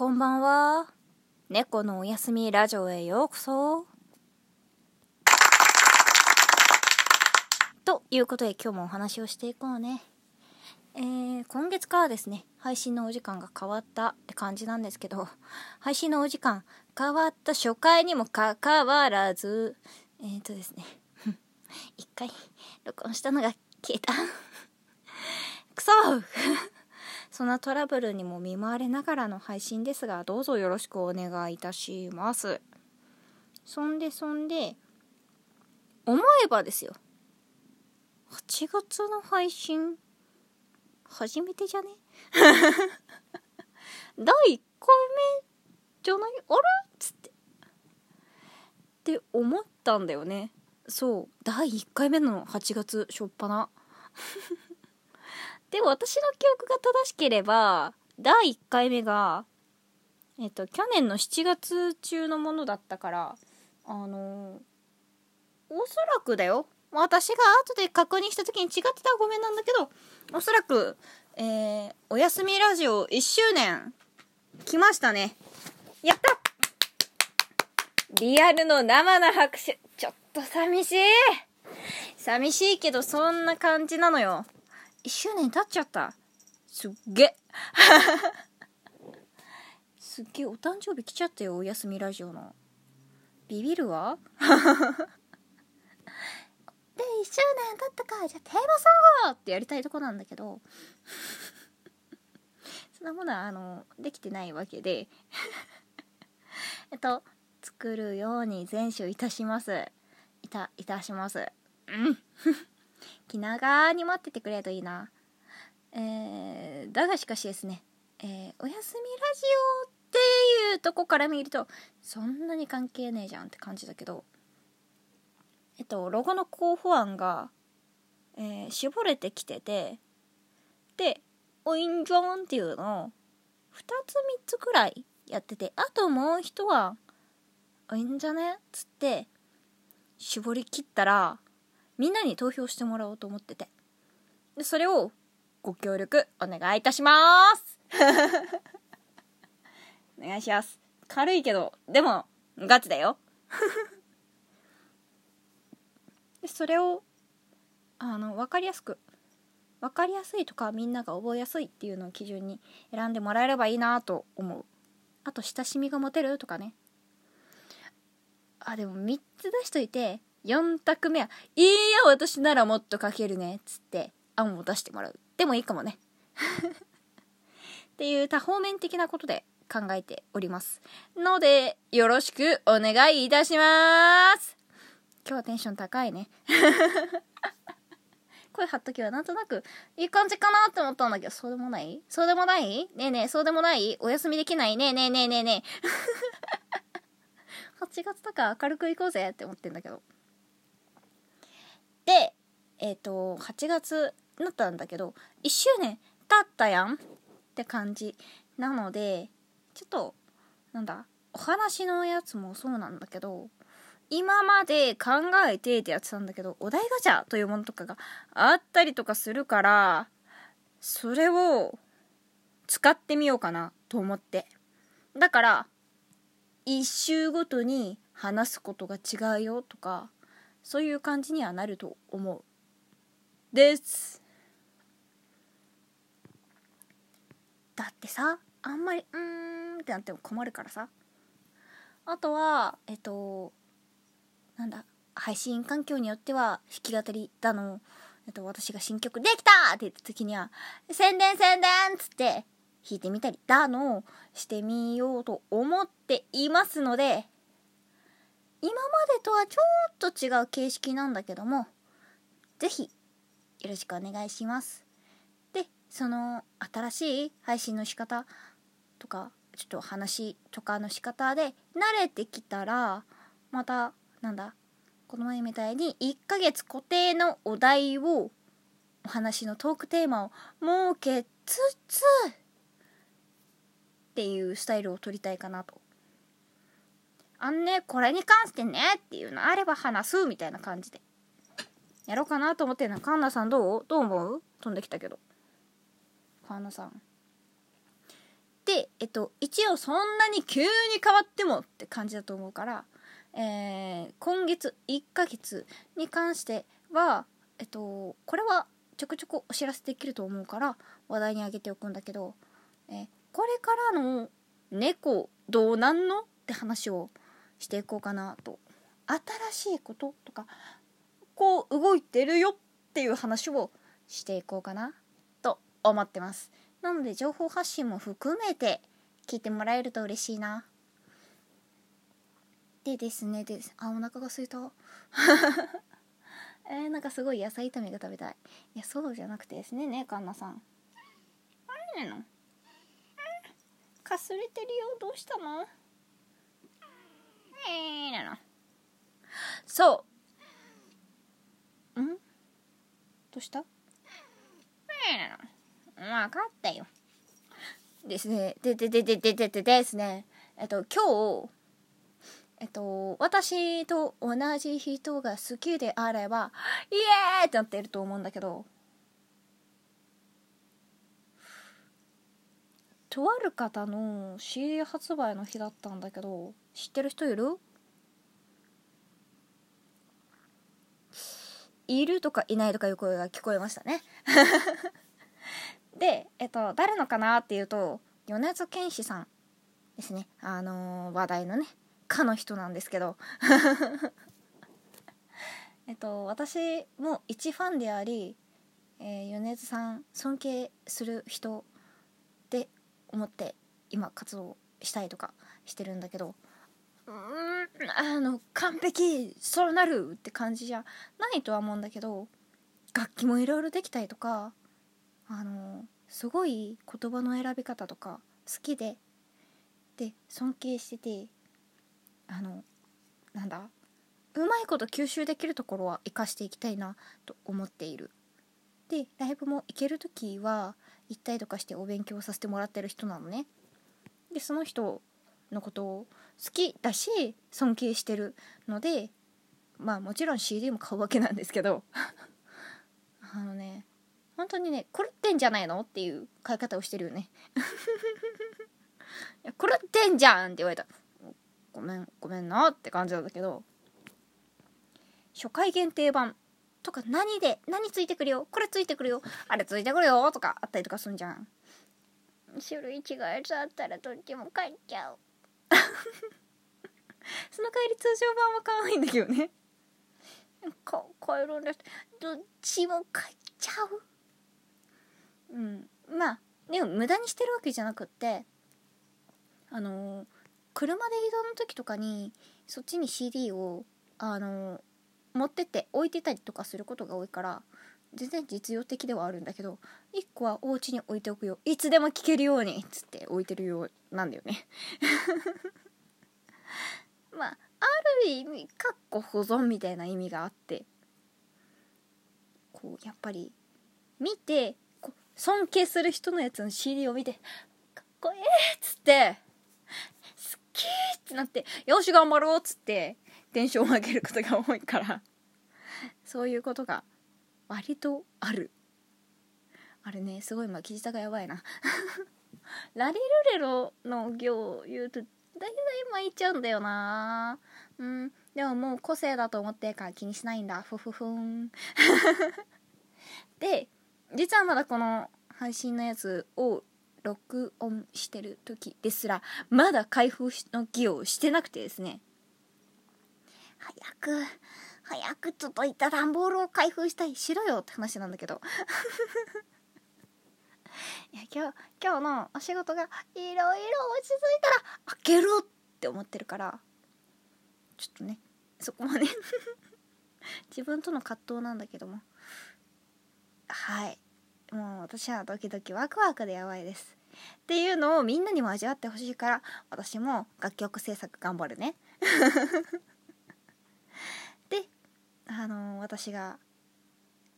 こんばんは。猫のおやすみラジオへようこそ。ということで今日もお話をしていこうね。えー、今月からですね、配信のお時間が変わったって感じなんですけど、配信のお時間変わった初回にもかかわらず、えーとですね、一回録音したのが消えた。くそそんなトラブルにも見舞われながらの配信ですが、どうぞよろしくお願いいたします。そんでそんで、思えばですよ。8月の配信、初めてじゃね？第1回目じゃない？あれ？っつって。って思ったんだよね。そう。第1回目の8月初っ端。でも、私の記憶が正しければ、第1回目が、えっと、去年の7月中のものだったから、あのー、おそらくだよ。私が後で確認した時に違ってたらごめんなんだけど、おそらく、えー、おやすみラジオ1周年、来ましたね。やったリアルの生の拍手。ちょっと寂しい。寂しいけどそんな感じなのよ。1周年経っちゃった。すっげえ。すっげえお誕生日来ちゃったよおやすみラジオの。ビビるわ。で1周年経ったかじゃあテーマソングってやりたいとこなんだけど。そんなものはあのできてないわけで。えっと作るように全集いたします。いたいたします。うん。気長に待っててくれるといいな。えー、だがしかしですね、えー、おやすみラジオっていうとこから見ると、そんなに関係ねえじゃんって感じだけど、えっと、ロゴの候補案が、えー、絞れてきてて、で、おいんじゃんっていうのを、2つ3つくらいやってて、あともう一は、おいんじゃねっつって、絞り切ったら、みんなに投票してもらおうと思ってて。で、それをご協力お願いいたします お願いします。軽いけど、でも、ガチだよ。で、それを、あの、わかりやすく、わかりやすいとか、みんなが覚えやすいっていうのを基準に選んでもらえればいいなと思う。あと、親しみが持てるとかね。あ、でも3つ出しといて、4択目は、いいや、私ならもっと書けるね、つって案を出してもらう。でもいいかもね。っていう多方面的なことで考えております。ので、よろしくお願いいたします。今日はテンション高いね。声張っときはなんとなくいい感じかなって思ったんだけど、そうでもない？そうでもない？ねえねえ、そうでもない？お休みできない？ねえねえねえねえねえ。8月とか明るく行こうぜって思ってんだけど。えっ、ー、と、8月になったんだけど、1周年経ったやんって感じなので、ちょっと、なんだ、お話のやつもそうなんだけど、今まで考えてってやってたんだけど、お題ガチャというものとかがあったりとかするから、それを使ってみようかなと思って。だから、一周ごとに話すことが違うよとか、そういう感じにはなると思うです。だってさあんまりうーんってなっても困るからさ。あとはえっとなんだ配信環境によっては弾き語りだの、えっと、私が新曲できた!って言った時には宣伝宣伝っつって弾いてみたりだのしてみようと思っていますので今までとはちょっと違う形式なんだけども、ぜひよろしくお願いします。で、その新しい配信の仕方とか、ちょっと話とかの仕方で慣れてきたら、また、なんだ、この前みたいに1ヶ月固定のお題を、お話のトークテーマを設けつつ、っていうスタイルを取りたいかなとあんね、これに関してねっていうのあれば話すみたいな感じで。やろうかなと思ってるの。カンナさんどう？どう思う？飛んできたけど。カンナさん。で、えっと一応そんなに急に変わってもって感じだと思うからえー、今月1ヶ月に関してはえっとこれはちょくちょくお知らせできると思うから話題にあげておくんだけど、え、これからの猫どうなんの？って話をしていこうかなと新しいこととかこう動いてるよっていう話をしていこうかなと思ってます。なので情報発信も含めて聞いてもらえると嬉しいな。でですねであお腹が空いた。えー、なんかすごい野菜炒めが食べたい。いやそうじゃなくてですねねカンナさん。あれなの？かすれてるよ。どうしたの？え、なの。そう。ん？どうした？うん、分かったよ。ですね。で、で、で、で、で、で、でですね。えっと、今日、えっと、私と同じ人が好きであれば、イエーイってなってると思うんだけど、とある方の CD 発売の日だったんだけど、知ってる人いるいるとかいないとかいう声が聞こえましたね。で、えっと、誰のかなっていうと米津玄師さんですね。あのー、話題のねかの人なんですけど。えっと私も一ファンであり、えー、米津さん尊敬する人って思って今活動したいとかしてるんだけど。うん。あの完璧そうなるって感じじゃないとは思うんだけど楽器もいろいろできたりとかあのすごい言葉の選び方とか好きでで尊敬しててあのなんだうまいこと吸収できるところは生かしていきたいなと思っている。でライブも行ける時は行ったりとかしてお勉強させてもらってる人なのね。でその人のことを好きだし尊敬してるのでまあもちろん CD も買うわけなんですけど。あのね本当にね狂ってんじゃないのっていう買い方をしてるよね。いや狂ってんじゃんって言われた。ごめんごめんなって感じなんだけど。初回限定版とか何で何ついてくるよ？これついてくるよ？あれついてくるよ？とかあったりとかすんじゃん。種類違うやつあったらどっちも買っちゃう。その代わり通常版は買わないんだけどね。か買えるんですどっちも買っちゃう。うん。まあでも無駄にしてるわけじゃなくってあの車で移動の時とかにそっちに CD をあの持ってって置いてたりとかすることが多いから全然実用的ではあるんだけど1個はお家に置いておくよ。いつでも聴けるようにっつって置いてるようなんだよね。まあある意味かっこ保存みたいな意味があってこうやっぱり見てこ尊敬する人のやつの CD を見てかっこいいっつって好きってなってよし頑張ろうっつってテンションを上げることが多いからそういうことが割とある。あれねすごい巻き舌がやばいな。ラリルレロの行を言うと大体巻いちゃうんだよな。うん。でももう個性だと思ってるから気にしないんだ。ふふふん。で実はまだこの配信のやつを録音してる時ですらまだ開封の儀をしてなくてですね。早く。早く届いた段ボールを開封したいしろよって話なんだけど。いや今日今日のお仕事がいろいろ落ち着いたら開けるって思ってるからちょっとねそこまで。自分との葛藤なんだけども。はい。もう私はドキドキワクワクでやばいです。っていうのをみんなにも味わってほしいから私も楽曲制作頑張るね。あのー、私が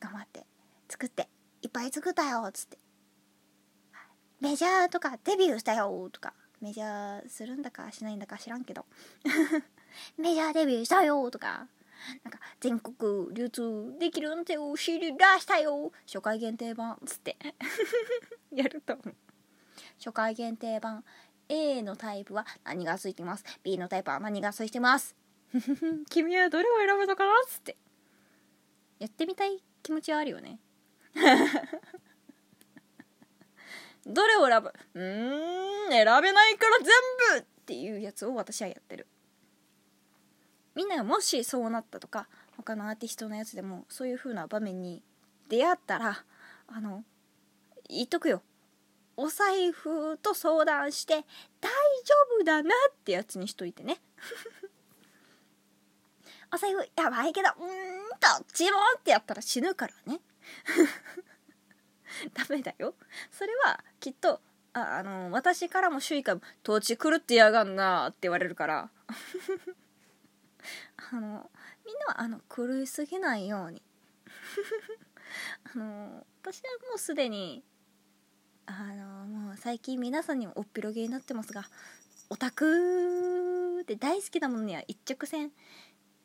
頑張って作っていっぱい作ったよっつって。メジャーとかデビューしたよとかメジャーするんだかしないんだか知らんけど。メジャーデビューしたよとかなんか全国流通できるんてよ CD 出したよ初回限定版つって。やると初回限定版 A のタイプは何がついてます？B のタイプは何がついてます？君はどれを選ぶのかなっつって。やってみたい気持ちはあるよね。どれを選ぶ？うーん選べないから全部っていうやつを私はやってる。みんながもしそうなったとか他のアーティストのやつでもそういう風な場面に出会ったらあの言っとくよ。お財布と相談して大丈夫だなってやつにしといてね。お財布やばいけどうーんどっちもってやったら死ぬからね。ダメだよ。それはきっとああの私からも周囲からも「土地狂ってやがんな」って言われるから。あのみんなはあの狂いすぎないように。あの私はもうすでにあのもう最近皆さんにもおっぴろげになってますがオタクって大好きなものには一直線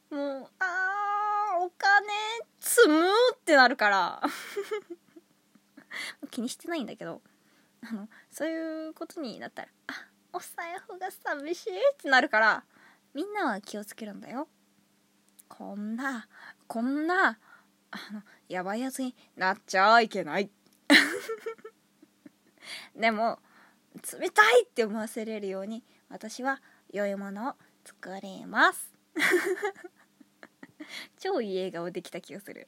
もうあーお金積むってなるから。気にしてないんだけど。あのそういうことになったらあお財布が寂しいってなるからみんなは気をつけるんだよ。こんなこんなあのやばいやつになっちゃいけない。でも冷たいって思わせれるように私は良いものを作ります。超いい笑顔できた気がする。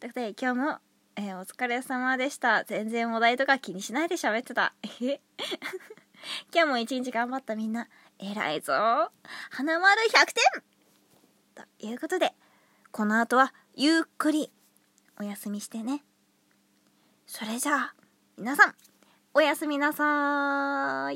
ということで今日も、えーお疲れ様でした。全然お題とか気にしないで喋ってた。え 今日も一日頑張ったみんな。偉いぞ。花丸100点。ということでこの後はゆっくりお休みしてね。それじゃあ皆さんおやすみなさーい。